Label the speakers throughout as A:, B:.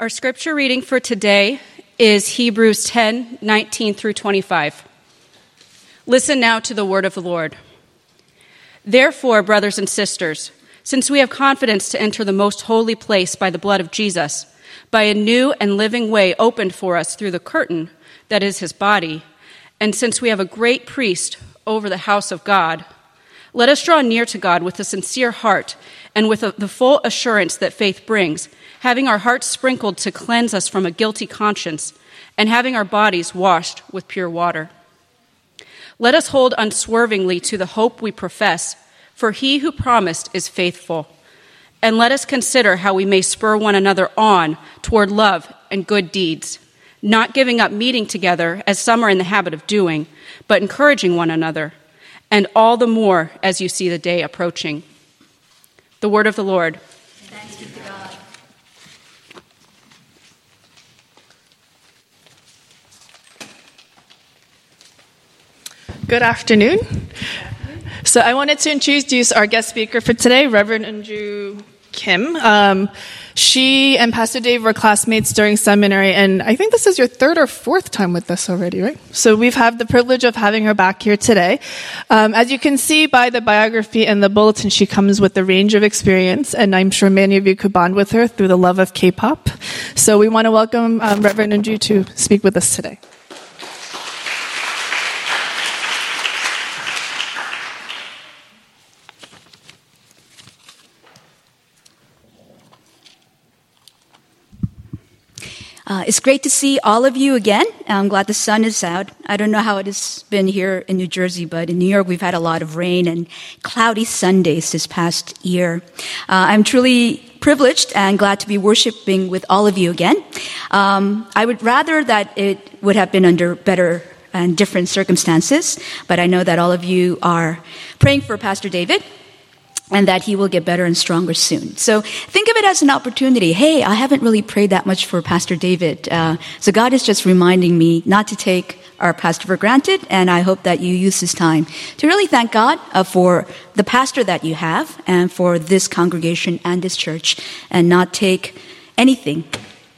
A: Our scripture reading for today is Hebrews 10 19 through 25. Listen now to the word of the Lord. Therefore, brothers and sisters, since we have confidence to enter the most holy place by the blood of Jesus, by a new and living way opened for us through the curtain that is his body, and since we have a great priest over the house of God, let us draw near to God with a sincere heart and with a, the full assurance that faith brings, having our hearts sprinkled to cleanse us from a guilty conscience, and having our bodies washed with pure water. Let us hold unswervingly to the hope we profess, for he who promised is faithful. And let us consider how we may spur one another on toward love and good deeds, not giving up meeting together as some are in the habit of doing, but encouraging one another, and all the more as you see the day approaching. The word of the Lord. Thanks be to God.
B: Good afternoon. So I wanted to introduce our guest speaker for today, Reverend Andrew Kim. Um, she and Pastor Dave were classmates during seminary, and I think this is your third or fourth time with us already, right? So we've had the privilege of having her back here today. Um, as you can see by the biography and the bulletin, she comes with a range of experience, and I'm sure many of you could bond with her through the love of K-pop. So we want to welcome um, Reverend Andrew to speak with us today.
C: Uh, it's great to see all of you again. I'm glad the sun is out. I don't know how it has been here in New Jersey, but in New York, we've had a lot of rain and cloudy Sundays this past year. Uh, I'm truly privileged and glad to be worshiping with all of you again. Um, I would rather that it would have been under better and different circumstances, but I know that all of you are praying for Pastor David and that he will get better and stronger soon. So think of it as an opportunity. Hey, I haven't really prayed that much for Pastor David. Uh, so God is just reminding me not to take our pastor for granted, and I hope that you use this time to really thank God uh, for the pastor that you have and for this congregation and this church, and not take anything,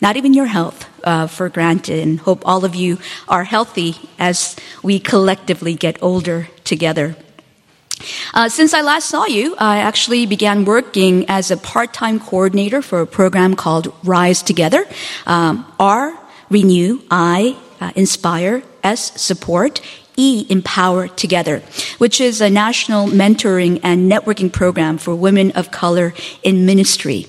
C: not even your health, uh, for granted, and hope all of you are healthy as we collectively get older together. Uh, since I last saw you, I actually began working as a part-time coordinator for a program called Rise Together. Um, R, renew, I, uh, inspire, S, support, E, Empower Together, which is a national mentoring and networking program for women of color in ministry.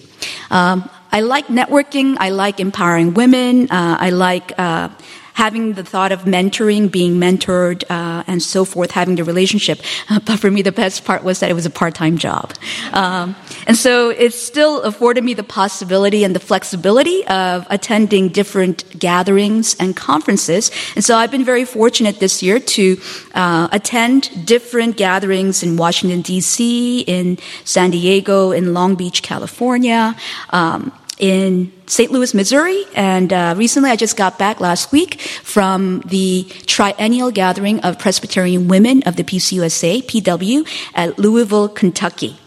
C: Um, I like networking. I like empowering women. Uh, I like uh, having the thought of mentoring, being mentored, uh, and so forth, having the relationship. But for me, the best part was that it was a part-time job. Um, and so it still afforded me the possibility and the flexibility of attending different gatherings and conferences. And so I've been very fortunate this year to uh, attend different gatherings in Washington, D.C., in San Diego, in Long Beach, California, um, in St. Louis, Missouri, and uh, recently I just got back last week from the triennial gathering of Presbyterian Women of the PCUSA, PW, at Louisville, Kentucky.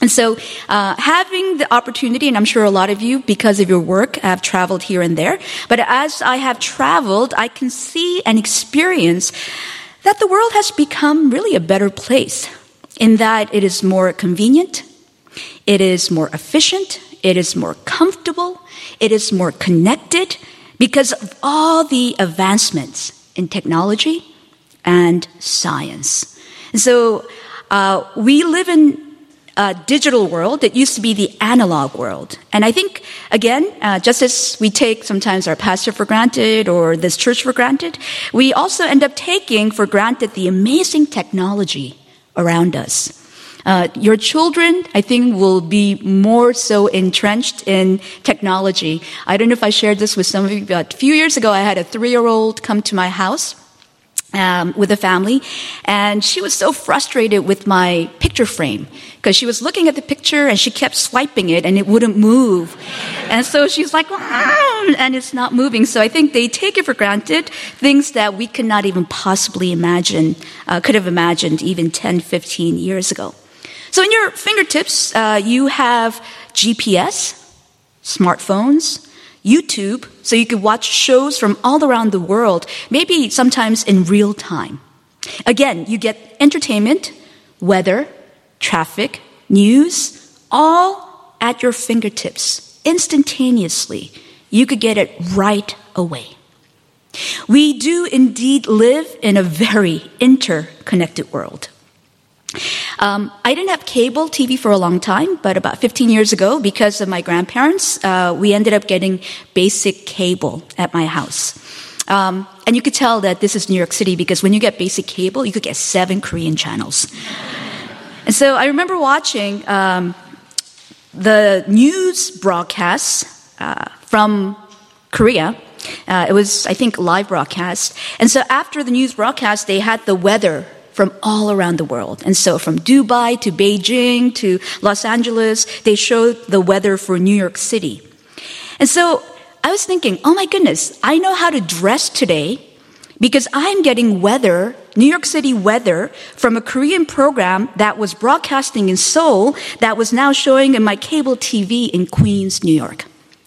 C: And so, uh, having the opportunity, and I'm sure a lot of you, because of your work, have traveled here and there. But as I have traveled, I can see and experience that the world has become really a better place in that it is more convenient, it is more efficient, it is more comfortable, it is more connected because of all the advancements in technology and science. So uh, we live in a digital world that used to be the analog world. And I think, again, uh, just as we take sometimes our pastor for granted or this church for granted, we also end up taking for granted the amazing technology around us. Uh, your children, I think, will be more so entrenched in technology. I don't know if I shared this with some of you, but a few years ago, I had a three-year-old come to my house. Um, with a family, and she was so frustrated with my picture frame because she was looking at the picture and she kept swiping it and it wouldn't move. And so she's like, and it's not moving. So I think they take it for granted, things that we could not even possibly imagine, uh, could have imagined even 10, 15 years ago. So in your fingertips, uh, you have GPS, smartphones, YouTube, so you could watch shows from all around the world, maybe sometimes in real time. Again, you get entertainment, weather, traffic, news, all at your fingertips, instantaneously. You could get it right away. We do indeed live in a very interconnected world. Um, I didn't have cable TV for a long time, but about 15 years ago, because of my grandparents, uh, we ended up getting basic cable at my house. Um, and you could tell that this is New York City because when you get basic cable, you could get seven Korean channels. and so I remember watching um, the news broadcasts uh, from Korea. Uh, it was, I think, live broadcast. And so after the news broadcast, they had the weather from all around the world. And so from Dubai to Beijing to Los Angeles, they showed the weather for New York City. And so I was thinking, oh my goodness, I know how to dress today because I'm getting weather, New York City weather, from a Korean program that was broadcasting in Seoul that was now showing in my cable TV in Queens, New York.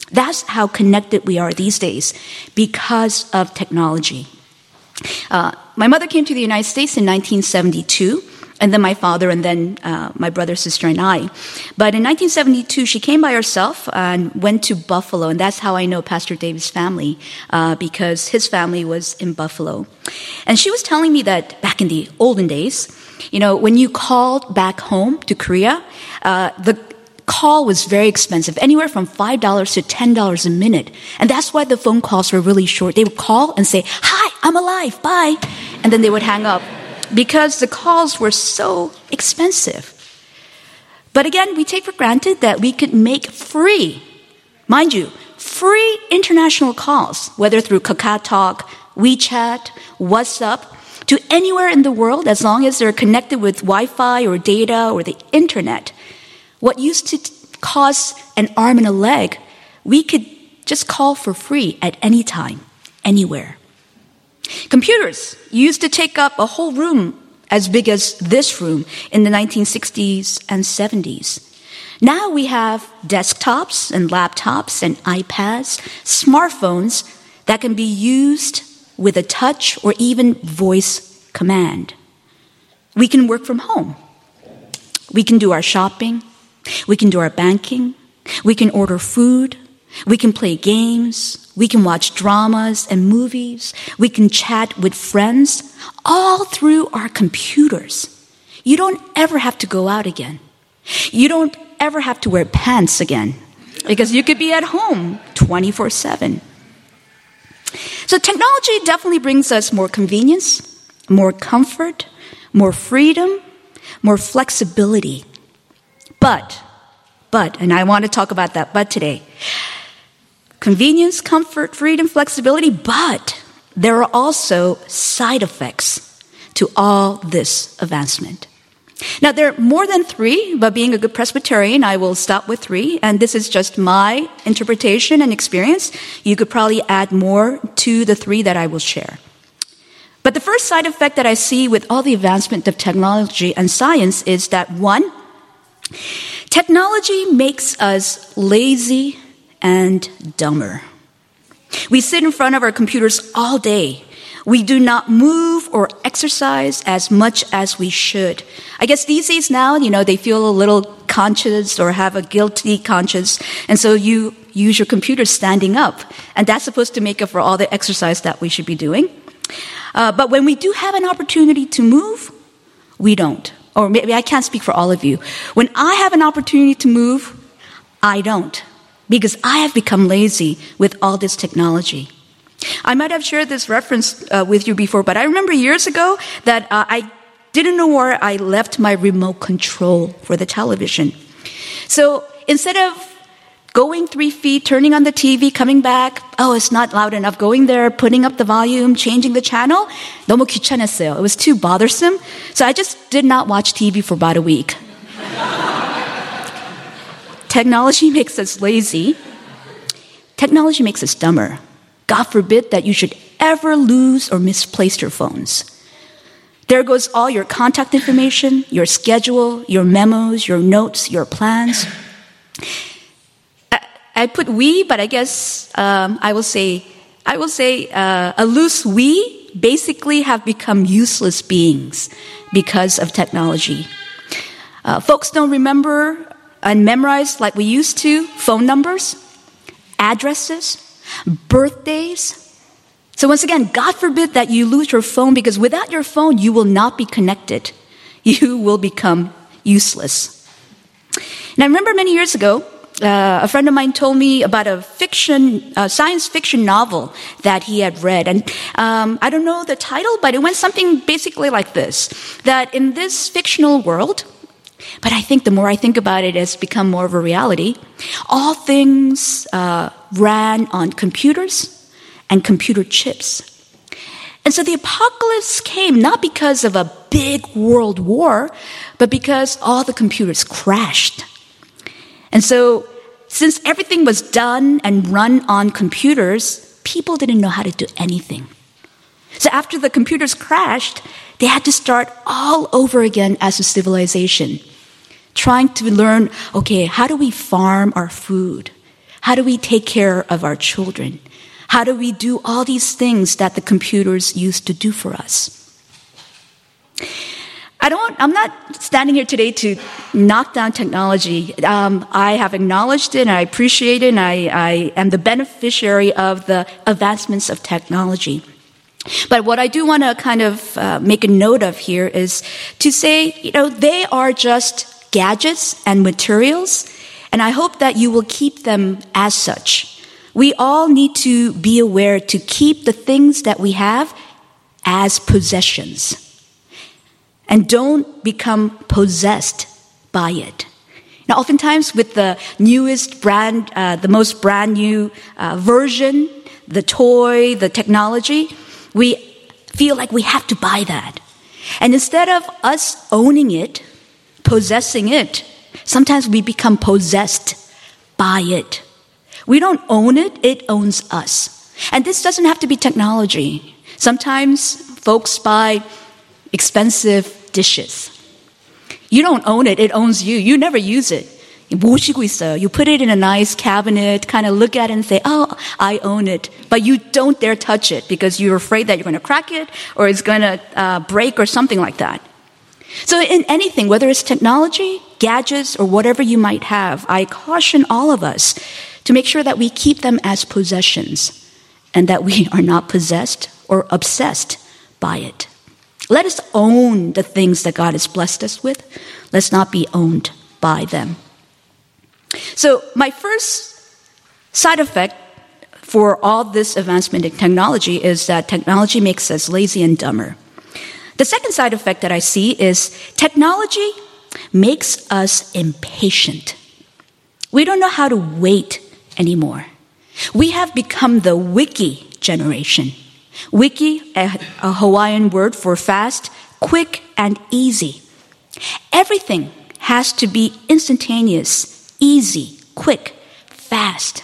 C: That's how connected we are these days because of technology. Uh, my mother came to the United States in 1972, and then my father, and then uh, my brother, sister, and I. But in 1972, she came by herself and went to Buffalo, and that's how I know Pastor David's family, uh, because his family was in Buffalo. And she was telling me that back in the olden days, you know, when you called back home to Korea, uh, the call was very expensive, anywhere from $5 to $10 a minute. And that's why the phone calls were really short. They would call and say, Hi, I'm alive, bye. And then they would hang up because the calls were so expensive. But again, we take for granted that we could make free, mind you, free international calls, whether through KakaoTalk, WeChat, WhatsApp, to anywhere in the world as long as they're connected with Wi Fi or data or the internet. What used to cost an arm and a leg, we could just call for free at any time, anywhere. Computers used to take up a whole room as big as this room in the 1960s and 70s. Now we have desktops and laptops and iPads, smartphones that can be used with a touch or even voice command. We can work from home. We can do our shopping. We can do our banking. We can order food. We can play games. We can watch dramas and movies. We can chat with friends, all through our computers. You don't ever have to go out again. You don't ever have to wear pants again because you could be at home 24 7. So, technology definitely brings us more convenience, more comfort, more freedom, more flexibility. But, but, and I want to talk about that but today. Convenience, comfort, freedom, flexibility, but there are also side effects to all this advancement. Now, there are more than three, but being a good Presbyterian, I will stop with three. And this is just my interpretation and experience. You could probably add more to the three that I will share. But the first side effect that I see with all the advancement of technology and science is that one, Technology makes us lazy and dumber. We sit in front of our computers all day. We do not move or exercise as much as we should. I guess these days now, you know, they feel a little conscious or have a guilty conscience. And so you use your computer standing up. And that's supposed to make up for all the exercise that we should be doing. Uh, but when we do have an opportunity to move, we don't or maybe I can't speak for all of you. When I have an opportunity to move, I don't because I have become lazy with all this technology. I might have shared this reference uh, with you before, but I remember years ago that uh, I didn't know where I left my remote control for the television. So instead of going three feet, turning on the TV, coming back. Oh, it's not loud enough. Going there, putting up the volume, changing the channel. 너무 귀찮았어요. It was too bothersome. So I just did not watch TV for about a week. Technology makes us lazy. Technology makes us dumber. God forbid that you should ever lose or misplace your phones. There goes all your contact information, your schedule, your memos, your notes, your plans I put we, but I guess um, I will say I will say uh, a loose we basically have become useless beings because of technology. Uh, folks don't remember and memorize like we used to phone numbers, addresses, birthdays. So, once again, God forbid that you lose your phone because without your phone, you will not be connected. You will become useless. And I remember many years ago, uh, a friend of mine told me about a fiction, uh, science fiction novel that he had read. And um, I don't know the title, but it went something basically like this that in this fictional world, but I think the more I think about it, it's become more of a reality. All things uh, ran on computers and computer chips. And so the apocalypse came not because of a big world war, but because all the computers crashed. And so, since everything was done and run on computers, people didn't know how to do anything. So, after the computers crashed, they had to start all over again as a civilization, trying to learn okay, how do we farm our food? How do we take care of our children? How do we do all these things that the computers used to do for us? I don't, I'm not standing here today to knock down technology. Um, I have acknowledged it and I appreciate it and I, I am the beneficiary of the advancements of technology. But what I do want to kind of uh, make a note of here is to say, you know, they are just gadgets and materials, and I hope that you will keep them as such. We all need to be aware to keep the things that we have as possessions and don't become possessed by it. Now, oftentimes with the newest brand, uh, the most brand new uh, version, the toy, the technology, we feel like we have to buy that. And instead of us owning it, possessing it, sometimes we become possessed by it. We don't own it, it owns us. And this doesn't have to be technology. Sometimes folks buy expensive dishes. You don't own it, it owns you. You never use it. You put it in a nice cabinet, kind of look at it and say, oh, I own it. But you don't dare touch it because you're afraid that you're going to crack it or it's going to uh, break or something like that. So, in anything, whether it's technology, gadgets, or whatever you might have, I caution all of us to make sure that we keep them as possessions and that we are not possessed or obsessed by it. Let us own the things that God has blessed us with. Let's not be owned by them. So, my first side effect for all this advancement in technology is that technology makes us lazy and dumber. The second side effect that I see is technology makes us impatient. We don't know how to wait anymore. We have become the wiki generation. Wiki, a, a Hawaiian word for fast, quick, and easy. Everything has to be instantaneous, easy, quick, fast.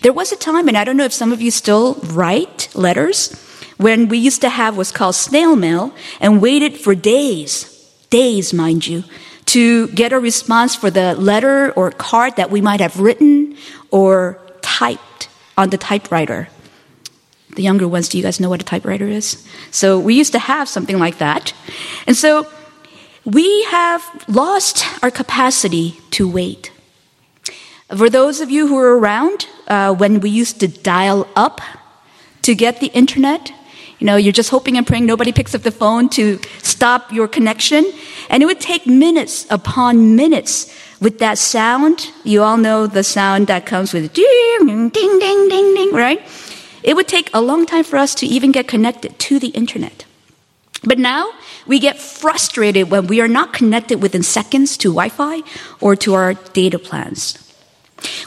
C: There was a time, and I don't know if some of you still write letters, when we used to have what's called snail mail and waited for days, days, mind you, to get a response for the letter or card that we might have written or typed on the typewriter the younger ones, do you guys know what a typewriter is? So we used to have something like that. And so we have lost our capacity to wait. For those of you who are around, uh, when we used to dial up to get the internet, you know, you're just hoping and praying nobody picks up the phone to stop your connection. And it would take minutes upon minutes with that sound. You all know the sound that comes with ding, ding, ding, ding, ding, right? It would take a long time for us to even get connected to the internet. But now we get frustrated when we are not connected within seconds to Wi Fi or to our data plans.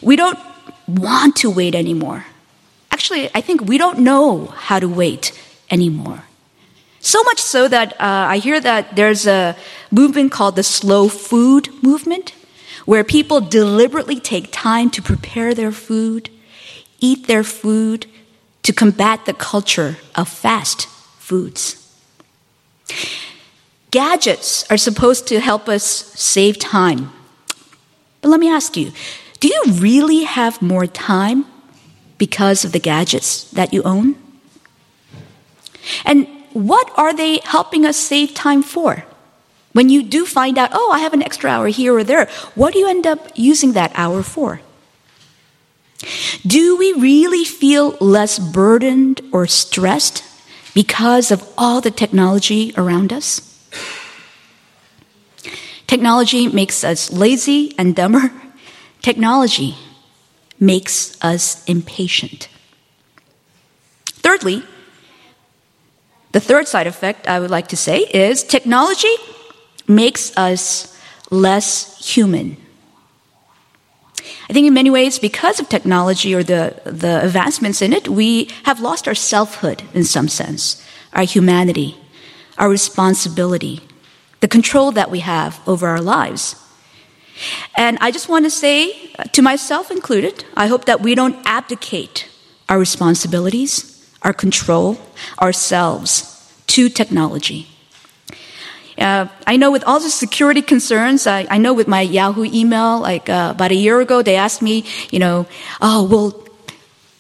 C: We don't want to wait anymore. Actually, I think we don't know how to wait anymore. So much so that uh, I hear that there's a movement called the slow food movement, where people deliberately take time to prepare their food, eat their food, to combat the culture of fast foods. Gadgets are supposed to help us save time. But let me ask you Do you really have more time because of the gadgets that you own? And what are they helping us save time for? When you do find out, oh, I have an extra hour here or there, what do you end up using that hour for? Do we really feel less burdened or stressed because of all the technology around us? Technology makes us lazy and dumber. Technology makes us impatient. Thirdly, the third side effect I would like to say is technology makes us less human. I think in many ways, because of technology or the, the advancements in it, we have lost our selfhood in some sense, our humanity, our responsibility, the control that we have over our lives. And I just want to say, uh, to myself included, I hope that we don't abdicate our responsibilities, our control, ourselves to technology. Uh, I know with all the security concerns, I, I know with my Yahoo email, like uh, about a year ago, they asked me, you know, oh, we'll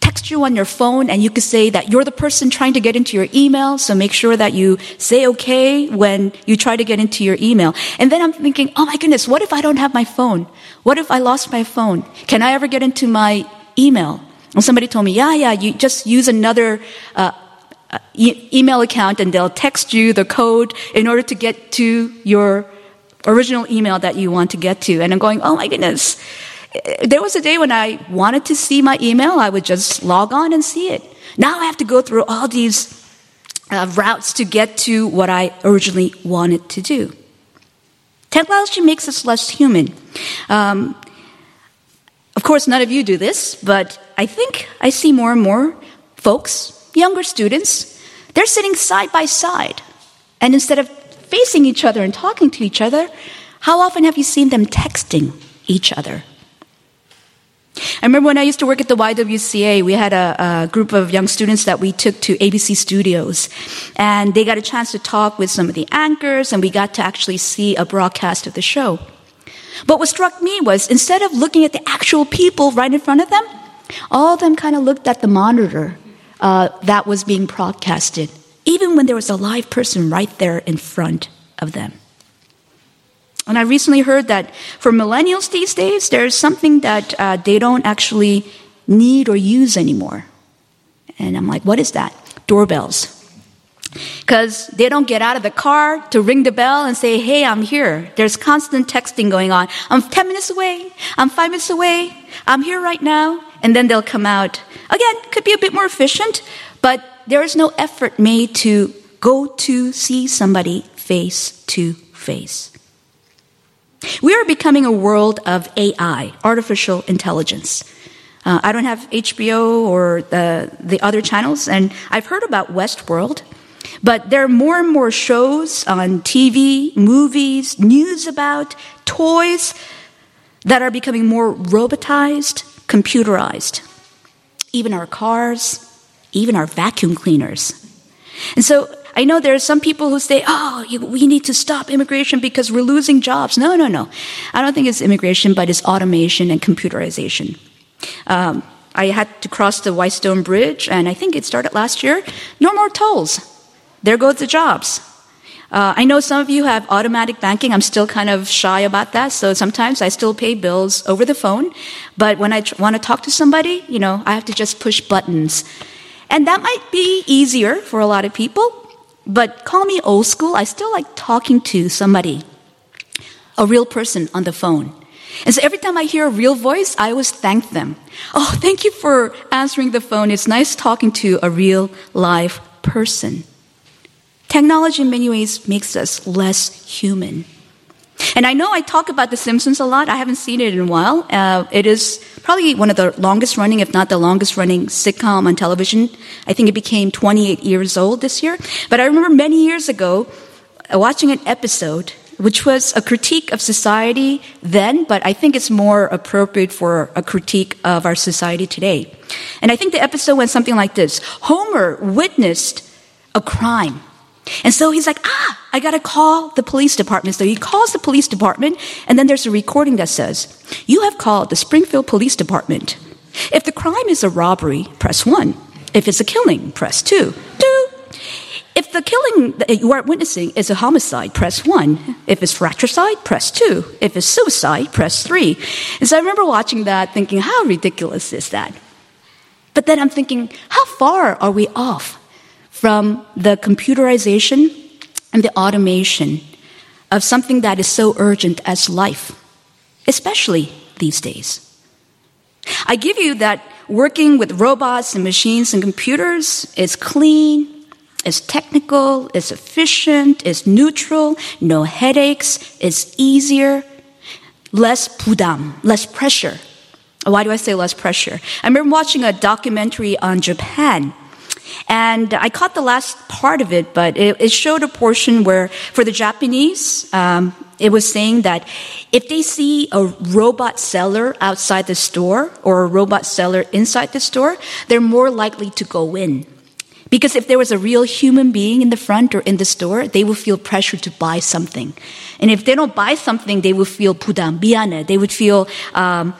C: text you on your phone and you could say that you're the person trying to get into your email, so make sure that you say okay when you try to get into your email. And then I'm thinking, oh my goodness, what if I don't have my phone? What if I lost my phone? Can I ever get into my email? And somebody told me, yeah, yeah, you just use another uh, uh, e- email account and they'll text you the code in order to get to your original email that you want to get to. And I'm going, oh my goodness. There was a day when I wanted to see my email, I would just log on and see it. Now I have to go through all these uh, routes to get to what I originally wanted to do. Technology makes us less human. Um, of course, none of you do this, but I think I see more and more folks younger students, they're sitting side by side. And instead of facing each other and talking to each other, how often have you seen them texting each other? I remember when I used to work at the YWCA, we had a, a, group of young students that we took to ABC Studios. And they got a chance to talk with some of the anchors, and we got to actually see a broadcast of the show. But what struck me was instead of looking at the actual people right in front of them, all of them kind of looked at the monitor uh, that was being broadcasted, even when there was a live person right there in front of them. And I recently heard that for millennials these days, there's something that uh, they don't actually need or use anymore. And I'm like, what is that? Doorbells. Because they don't get out of the car to ring the bell and say, hey, I'm here. There's constant texting going on. I'm 10 minutes away. I'm five minutes away. I'm here right now. And then they'll come out Again, could be a bit more efficient, but there is no effort made to go to see somebody face to face. We are becoming a world of AI, artificial intelligence. Uh, I don't have HBO or the, the other channels, and I've heard about Westworld, but there are more and more shows on TV, movies, news about toys that are becoming more robotized, computerized even our cars, even our vacuum cleaners. And so I know there are some people who say, oh, we need to stop immigration because we're losing jobs. No, no, no. I don't think it's immigration, but it's automation and computerization. Um, I had to cross the Whitestone Bridge, and I think it started last year. No more tolls. There goes the jobs. Uh, I know some of you have automatic banking. I'm still kind of shy about that. So sometimes I still pay bills over the phone. But when I tr- want to talk to somebody, you know, I have to just push buttons. And that might be easier for a lot of people. But call me old school. I still like talking to somebody, a real person on the phone. And so every time I hear a real voice, I always thank them. Oh, thank you for answering the phone. It's nice talking to a real live person. Technology, in many ways, makes us less human. And I know I talk about The Simpsons a lot. I haven't seen it in a while. Uh, it is probably one of the longest running, if not the longest running sitcom on television. I think it became 28 years old this year. But I remember many years ago uh, watching an episode which was a critique of society then, but I think it's more appropriate for a critique of our society today. And I think the episode went something like this Homer witnessed a crime. And so he's like, ah, I gotta call the police department. So he calls the police department, and then there's a recording that says, You have called the Springfield Police Department. If the crime is a robbery, press one. If it's a killing, press two. Two. If the killing that you are witnessing is a homicide, press one. If it's fratricide, press two. If it's suicide, press three. And so I remember watching that thinking, how ridiculous is that? But then I'm thinking, how far are we off from the computerization and the automation of something that is so urgent as life, especially these days? I give you that working with robots and machines and computers is clean, it's technical, it's efficient, it's neutral, no headaches, it's easier, less pudam, less pressure. Why do I say less pressure? I remember watching a documentary on Japan. And I caught the last part of it, but it, it showed a portion where, for the Japanese, um, it was saying that if they see a robot seller outside the store or a robot seller inside the store, they're more likely to go in. Because if there was a real human being in the front or in the store, they would feel pressure to buy something. And if they don't buy something, they would feel pudam, biane. They would feel um,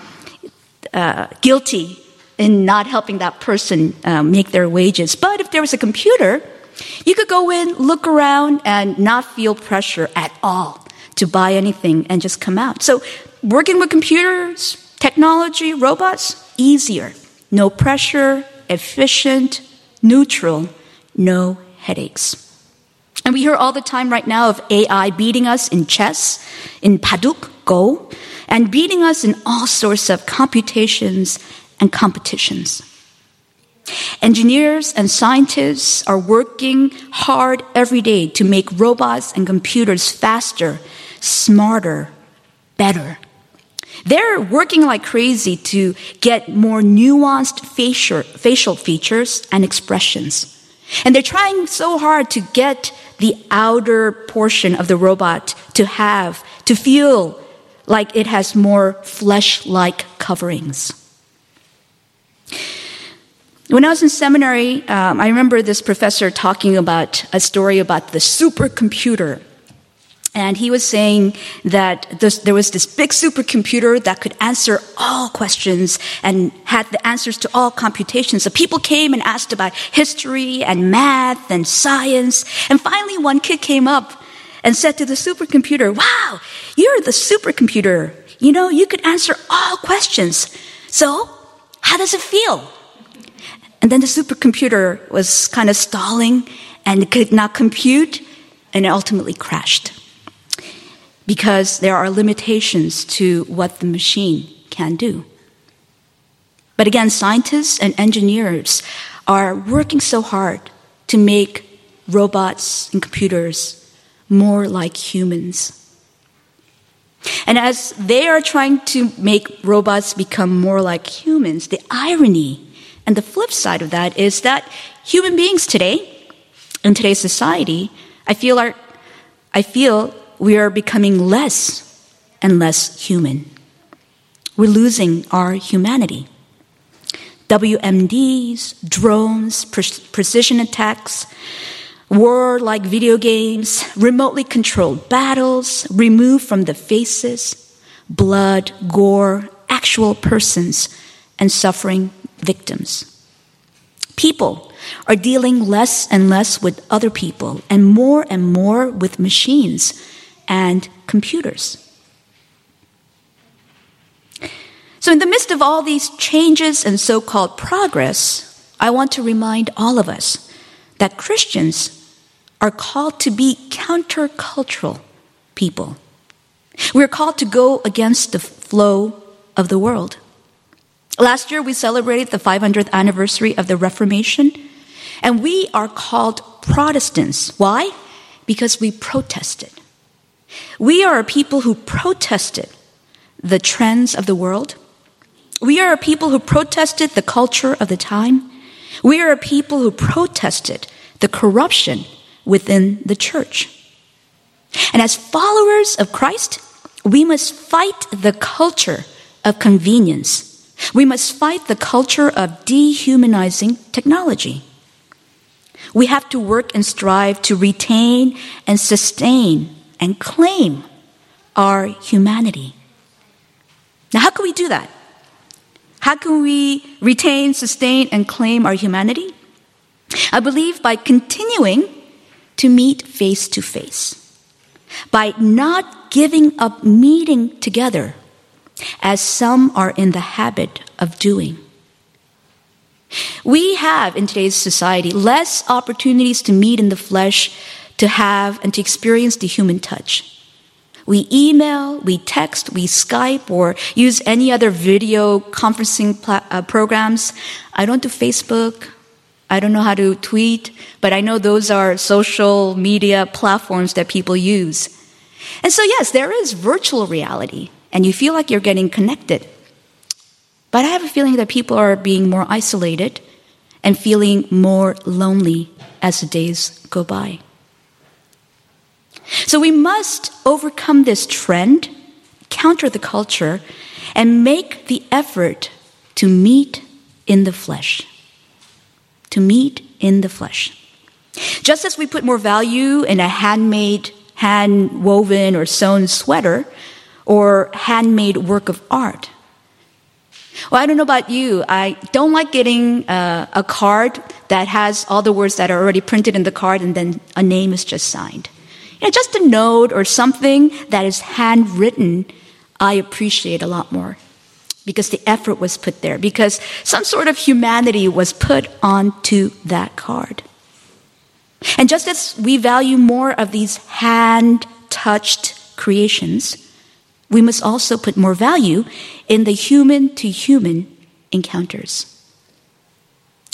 C: uh, guilty in not helping that person um, make their wages. But if there was a computer, you could go in, look around, and not feel pressure at all to buy anything and just come out. So working with computers, technology, robots, easier. No pressure, efficient, neutral, no headaches. And we hear all the time right now of AI beating us in chess, in Paduk, Go, and beating us in all sorts of computations and competitions. Engineers and scientists are working hard every day to make robots and computers faster, smarter, better. They're working like crazy to get more nuanced facial, facial features and expressions. And they're trying so hard to get the outer portion of the robot to have, to feel like it has more flesh like coverings. When I was in seminary, um, I remember this professor talking about a story about the supercomputer and he was saying that this, there was this big supercomputer that could answer all questions and had the answers to all computations. So people came and asked about history and math and science. And finally, one kid came up and said to the supercomputer, Wow, you're the supercomputer. You know, you could answer all questions. So, how does it feel? And then the supercomputer was kind of stalling and could not compute and it ultimately crashed because there are limitations to what the machine can do. But again, scientists and engineers are working so hard to make robots and computers more like humans. And as they are trying to make robots become more like humans, the irony and the flip side of that is that human beings today, in today's society, I feel are, I feel we are becoming less and less human. We're losing our humanity. WMDs, drones, pre- precision attacks, war like video games, remotely controlled battles, removed from the faces, blood, gore, actual persons, and suffering victims. People are dealing less and less with other people and more and more with machines and computers. So, in the midst of all these changes and so called progress, I want to remind all of us that Christians are called to be countercultural people. We're called to go against the flow of the world. Last year, we celebrated the 500th anniversary of the Reformation, and we are called Protestants. Why? Because we protested. We are a people who protested the trends of the world. We are a people who protested the culture of the time. We are a people who protested the corruption within the church. And as followers of Christ, we must fight the culture of convenience. We must fight the culture of dehumanizing technology. we have to work and strive to retain and sustain and claim our humanity. Now, how can we do that? How can we retain, sustain, and claim our humanity? I believe by continuing to meet face to face, by not giving up meeting together, as some are in the habit of doing. We have in today's society less opportunities to meet in the flesh, to have and to experience the human touch. We email, we text, we Skype, or use any other video conferencing uh, programs. I don't do Facebook. I don't know how to tweet, but I know those are social media platforms that people use. And so, yes, there is virtual reality, and you feel like you're getting connected. But I have a feeling that people are being more isolated and feeling more lonely as the days go by. So we must overcome this trend, counter the culture, and make the effort to meet in the flesh. To meet in the flesh. Just as we put more value in a handmade, hand woven, or sewn sweater or handmade work of art. Well, I don't know about you. I don't like getting uh, a card that has all the words that are already printed in the card and then a name is just signed. You know, just a note or something that is handwritten, I appreciate a lot more because the effort was put there, because some sort of humanity was put onto that card. And just as we value more of these hand touched creations, we must also put more value in the human to human encounters.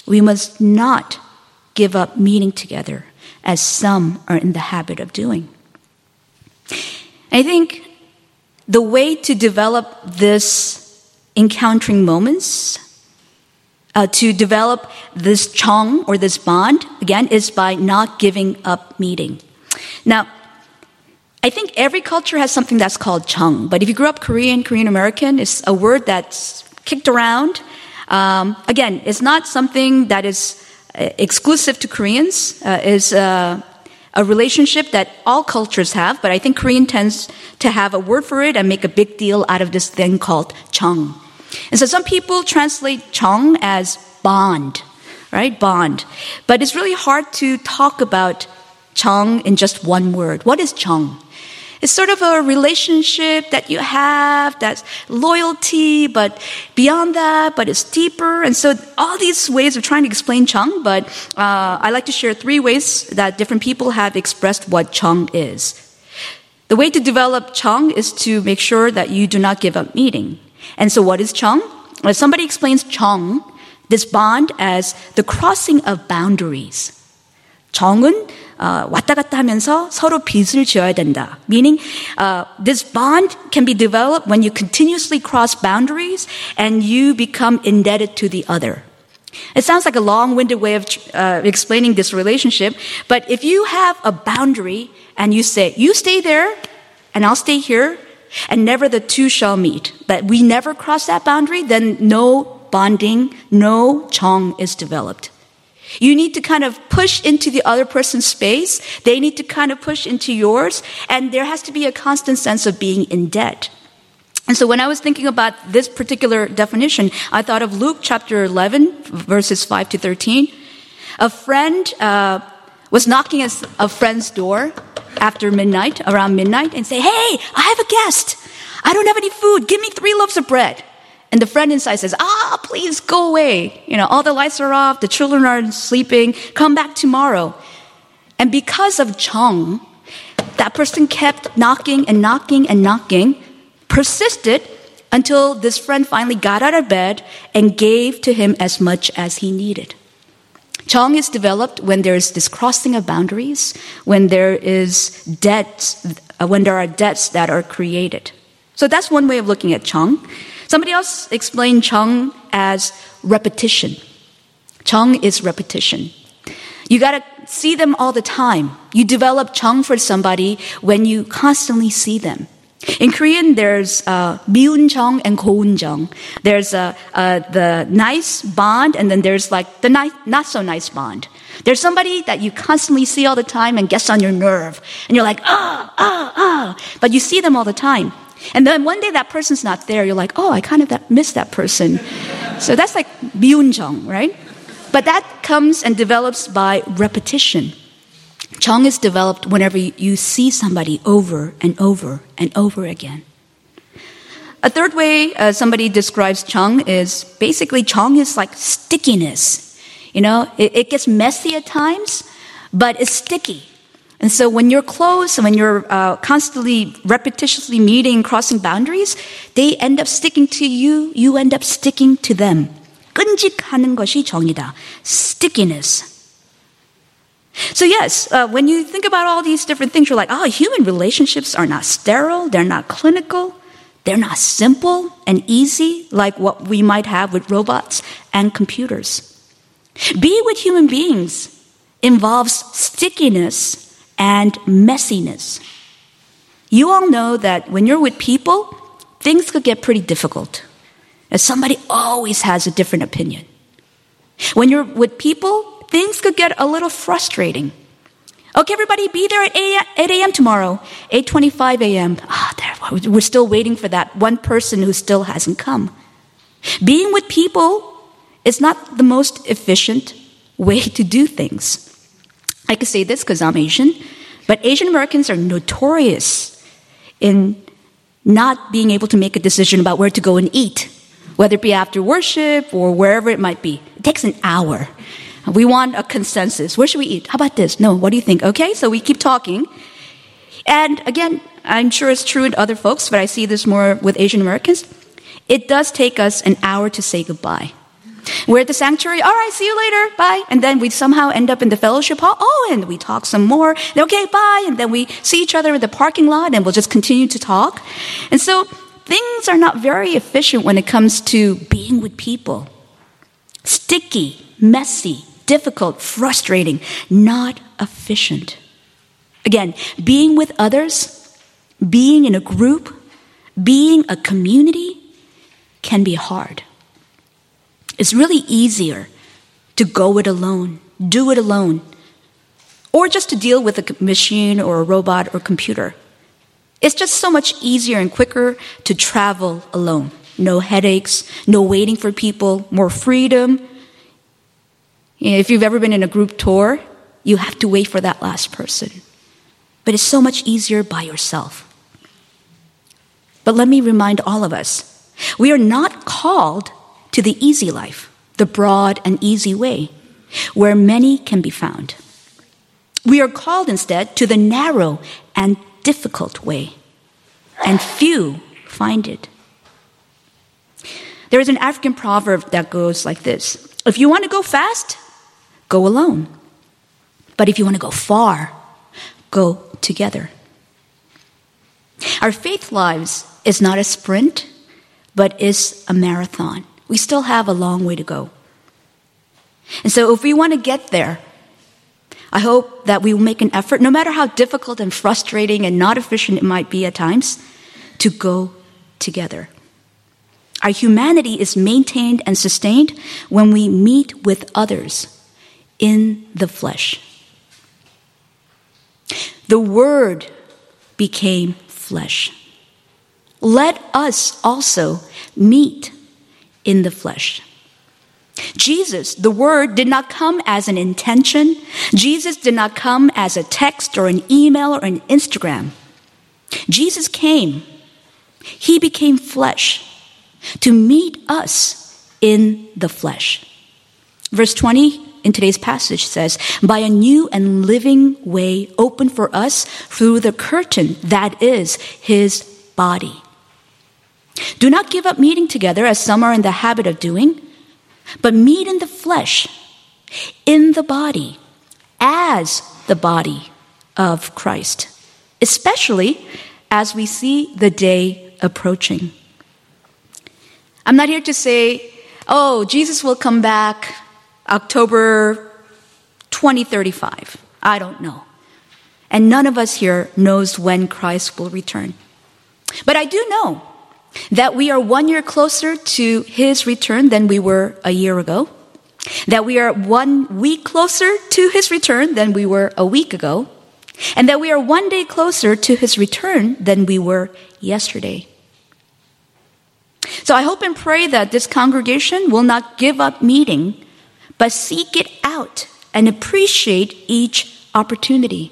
C: We must not give up meeting together as some are in the habit of doing. I think the way to develop this encountering moments, uh, to develop this chong or this bond, again, is by not giving up meeting. Now, I think every culture has something that's called chung, but if you grew up Korean, Korean American, it's a word that's kicked around. Um, again, it's not something that is uh, exclusive to Koreans, uh, is uh, a relationship that all cultures have, but I think Korean tends to have a word for it and make a big deal out of this thing called chung. And so some people translate chung as bond, right? Bond. But it's really hard to talk about chung in just one word. What is chung? It's sort of a relationship that you have that's loyalty, but beyond that, but it's deeper. And so all these ways of trying to explain Chung, but uh, I like to share three ways that different people have expressed what Chung is. The way to develop Chung is to make sure that you do not give up meeting. And so what is Chung? Well, somebody explains Chung, this bond, as the crossing of boundaries. 정은 uh, 왔다 갔다 하면서 서로 빚을 지어야 된다. Meaning, uh, this bond can be developed when you continuously cross boundaries and you become indebted to the other. It sounds like a long-winded way of uh, explaining this relationship, but if you have a boundary and you say, you stay there and I'll stay here, and never the two shall meet, but we never cross that boundary, then no bonding, no chong is developed. You need to kind of push into the other person's space. They need to kind of push into yours. And there has to be a constant sense of being in debt. And so when I was thinking about this particular definition, I thought of Luke chapter 11, verses 5 to 13. A friend uh, was knocking at a friend's door after midnight, around midnight, and say, Hey, I have a guest. I don't have any food. Give me three loaves of bread. And the friend inside says, ah, please go away. You know, all the lights are off. The children are sleeping. Come back tomorrow. And because of Chung, that person kept knocking and knocking and knocking, persisted until this friend finally got out of bed and gave to him as much as he needed. Chong is developed when there's this crossing of boundaries, when there is debts, uh, when there are debts that are created. So that's one way of looking at Chong. Somebody else explained chung as repetition. Chung is repetition. You got to see them all the time. You develop chung for somebody when you constantly see them. In Korean, there's uh, chung and gounjeong. There's uh, uh, the nice bond, and then there's like the ni- not so nice bond. There's somebody that you constantly see all the time and gets on your nerve, and you're like, ah, ah, ah, but you see them all the time. And then one day that person's not there. You're like, oh, I kind of miss that person. so that's like byunjong, right? But that comes and develops by repetition. Chong is developed whenever you see somebody over and over and over again. A third way uh, somebody describes Chong is basically Chong is like stickiness. You know, it, it, gets messy at times, but it's sticky. And so when you're close and when you're uh, constantly repetitiously meeting, crossing boundaries, they end up sticking to you, you end up sticking to them. 끈직하는 것이 정이다. Stickiness. So, yes, uh, when you think about all these different things, you're like, oh, human relationships are not sterile, they're not clinical, they're not simple and easy like what we might have with robots and computers. Be with human beings involves stickiness and messiness. You all know that when you're with people, things could get pretty difficult. And somebody always has a different opinion. When you're with people, things could get a little frustrating. Okay, everybody, be there at 8 a.m. tomorrow, 8:25 a.m. Ah, there, we're still waiting for that one person who still hasn't come. Being with people is not the most efficient way to do things. I can say this because I'm Asian, but Asian Americans are notorious in not being able to make a decision about where to go and eat, whether it be after worship or wherever it might be. It takes an hour. We want a consensus. Where should we eat? How about this? No, what do you think? Okay, so we keep talking. And again, I'm sure it's true in other folks, but I see this more with Asian Americans. It does take us an hour to say goodbye. We're at the sanctuary. All right, see you later. Bye. And then we somehow end up in the fellowship hall. Oh, and we talk some more. Okay, bye. And then we see each other in the parking lot and we'll just continue to talk. And so things are not very efficient when it comes to being with people. Sticky, messy, difficult, frustrating, not efficient. Again, being with others, being in a group, being a community can be hard. It's really easier to go it alone, do it alone, or just to deal with a machine or a robot or computer. It's just so much easier and quicker to travel alone. No headaches, no waiting for people, more freedom. If you've ever been in a group tour, you have to wait for that last person. But it's so much easier by yourself. But let me remind all of us we are not called to the easy life, the broad and easy way, where many can be found. We are called instead to the narrow and difficult way, and few find it. There is an African proverb that goes like this If you want to go fast, go alone. But if you want to go far, go together. Our faith lives is not a sprint, but is a marathon. We still have a long way to go. And so, if we want to get there, I hope that we will make an effort, no matter how difficult and frustrating and not efficient it might be at times, to go together. Our humanity is maintained and sustained when we meet with others in the flesh. The Word became flesh. Let us also meet in the flesh. Jesus, the word, did not come as an intention. Jesus did not come as a text or an email or an Instagram. Jesus came. He became flesh to meet us in the flesh. Verse 20 in today's passage says, by a new and living way open for us through the curtain that is his body. Do not give up meeting together as some are in the habit of doing, but meet in the flesh, in the body, as the body of Christ, especially as we see the day approaching. I'm not here to say, oh, Jesus will come back October 2035. I don't know. And none of us here knows when Christ will return. But I do know that we are one year closer to his return than we were a year ago. that we are one week closer to his return than we were a week ago, and that we are one day closer to his return than we were yesterday. So I hope and pray that this congregation will not give up meeting, but seek it out and appreciate each opportunity.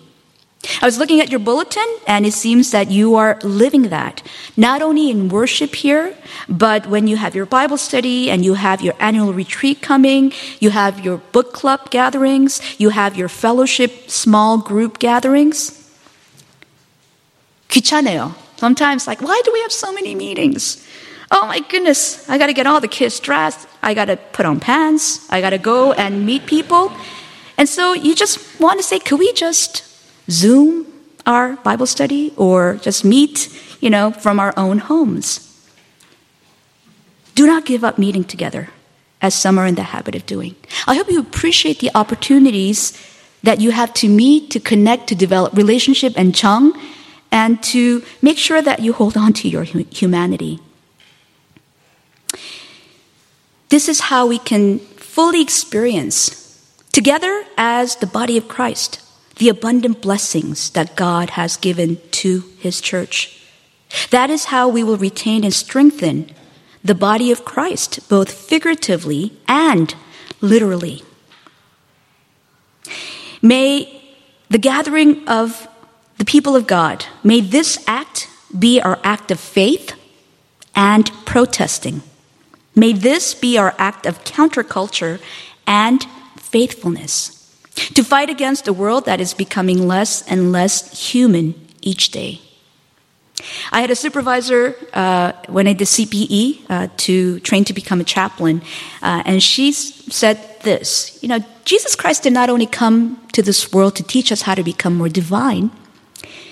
C: I was looking at your bulletin, and it seems that you are living that. Not only in worship here, but when you have your Bible study and you have your annual retreat coming, you have your book club gatherings, you have your fellowship small group gatherings. 귀찮아요. Sometimes, like, why do we have so many meetings? Oh my goodness, I gotta get all the kids dressed. I gotta put on pants. I gotta go and meet people. And so you just want to say, could we just Zoom our Bible study or just meet, you know, from our own homes? Do not give up meeting together, as some are in the habit of doing. I hope you appreciate the opportunities that you have to meet, to connect, to develop relationship and chung, and to make sure that you hold on to your humanity. This is how we can fully experience, together as the body of Christ, the abundant blessings that God has given to his church. That is how we will retain and strengthen the body of Christ, both figuratively and literally. May the gathering of the people of God, may this act be our act of faith and protesting. May this be our act of counterculture and faithfulness to fight against a world that is becoming less and less human each day. I had a supervisor uh, when I did CPE uh, to train to become a chaplain, uh, and she said this You know, Jesus Christ did not only come to this world to teach us how to become more divine,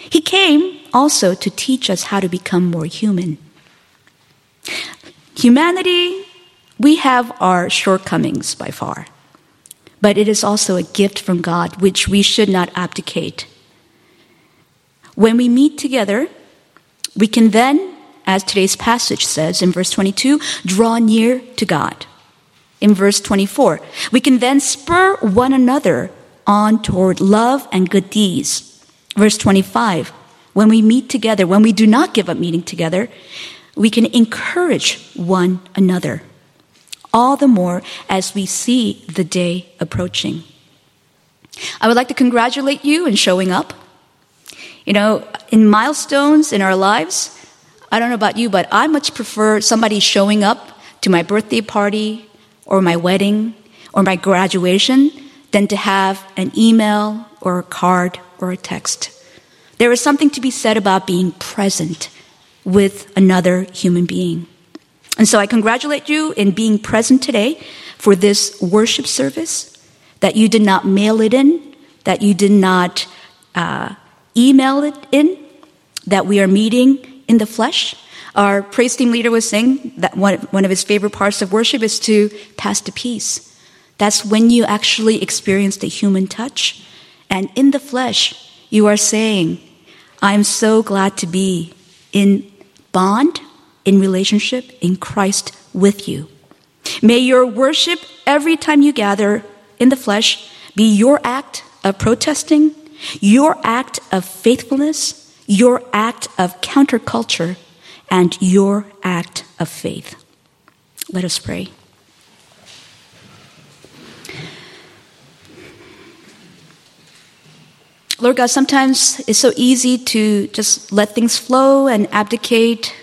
C: he came also to teach us how to become more human. Humanity, we have our shortcomings by far, but it is also a gift from God which we should not abdicate. When we meet together, we can then, as today's passage says in verse 22, draw near to God. In verse 24, we can then spur one another on toward love and good deeds. Verse 25, when we meet together, when we do not give up meeting together, we can encourage one another. All the more as we see the day approaching. I would like to congratulate you in showing up. You know, in milestones in our lives, I don't know about you, but I much prefer somebody showing up to my birthday party or my wedding or my graduation than to have an email or a card or a text. There is something to be said about being present with another human being. And so I congratulate you in being present today for this worship service, that you did not mail it in, that you did not uh, email it in, that we are meeting in the flesh. Our praise team leader was saying that one, one of his favorite parts of worship is to pass the peace. That's when you actually experience the human touch. And in the flesh, you are saying, I'm so glad to be in bond, in relationship, in Christ with you. May your worship every time you gather in the flesh be your act of protesting, your act of faithfulness, your act of counterculture, and your act of faith. Let us pray. Lord God, sometimes it's so easy to just let things flow and abdicate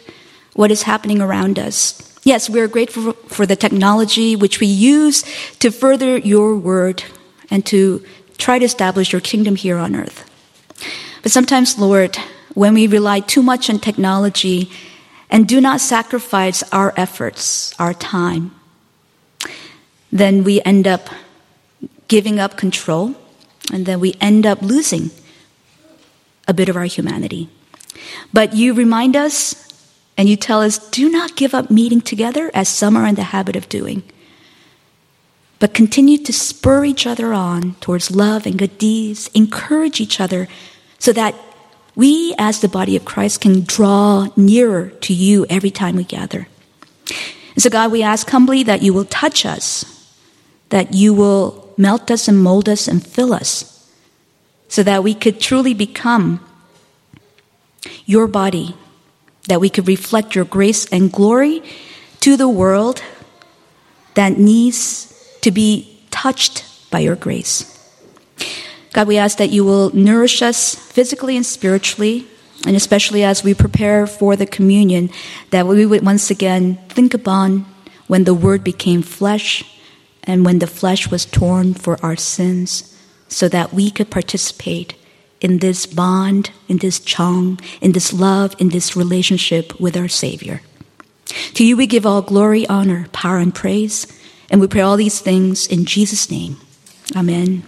C: what is happening around us. Yes, we're grateful for the technology which we use to further your word and to try to establish your kingdom here on earth. But sometimes, Lord, when we rely too much on technology and do not sacrifice our efforts, our time, then we end up giving up control and then we end up losing a bit of our humanity. But you remind us and you tell us do not give up meeting together as some are in the habit of doing, but continue to spur each other on towards love and good deeds, encourage each other so that we as the body of Christ can draw nearer to you every time we gather. And so, God, we ask humbly that you will touch us that you will melt us and mold us and fill us so that we could truly become your body, that we could reflect your grace and glory to the world that needs to be touched by your grace. God, we ask that you will nourish us physically and spiritually, and especially as we prepare for the communion, that we would once again think upon when the Word became flesh and when the flesh was torn for our sins, so that we could participate in this bond, in this chong, in this love, in this relationship with our Savior. To you we give all glory, honor, power, and praise, and we pray all these things in Jesus' name. Amen.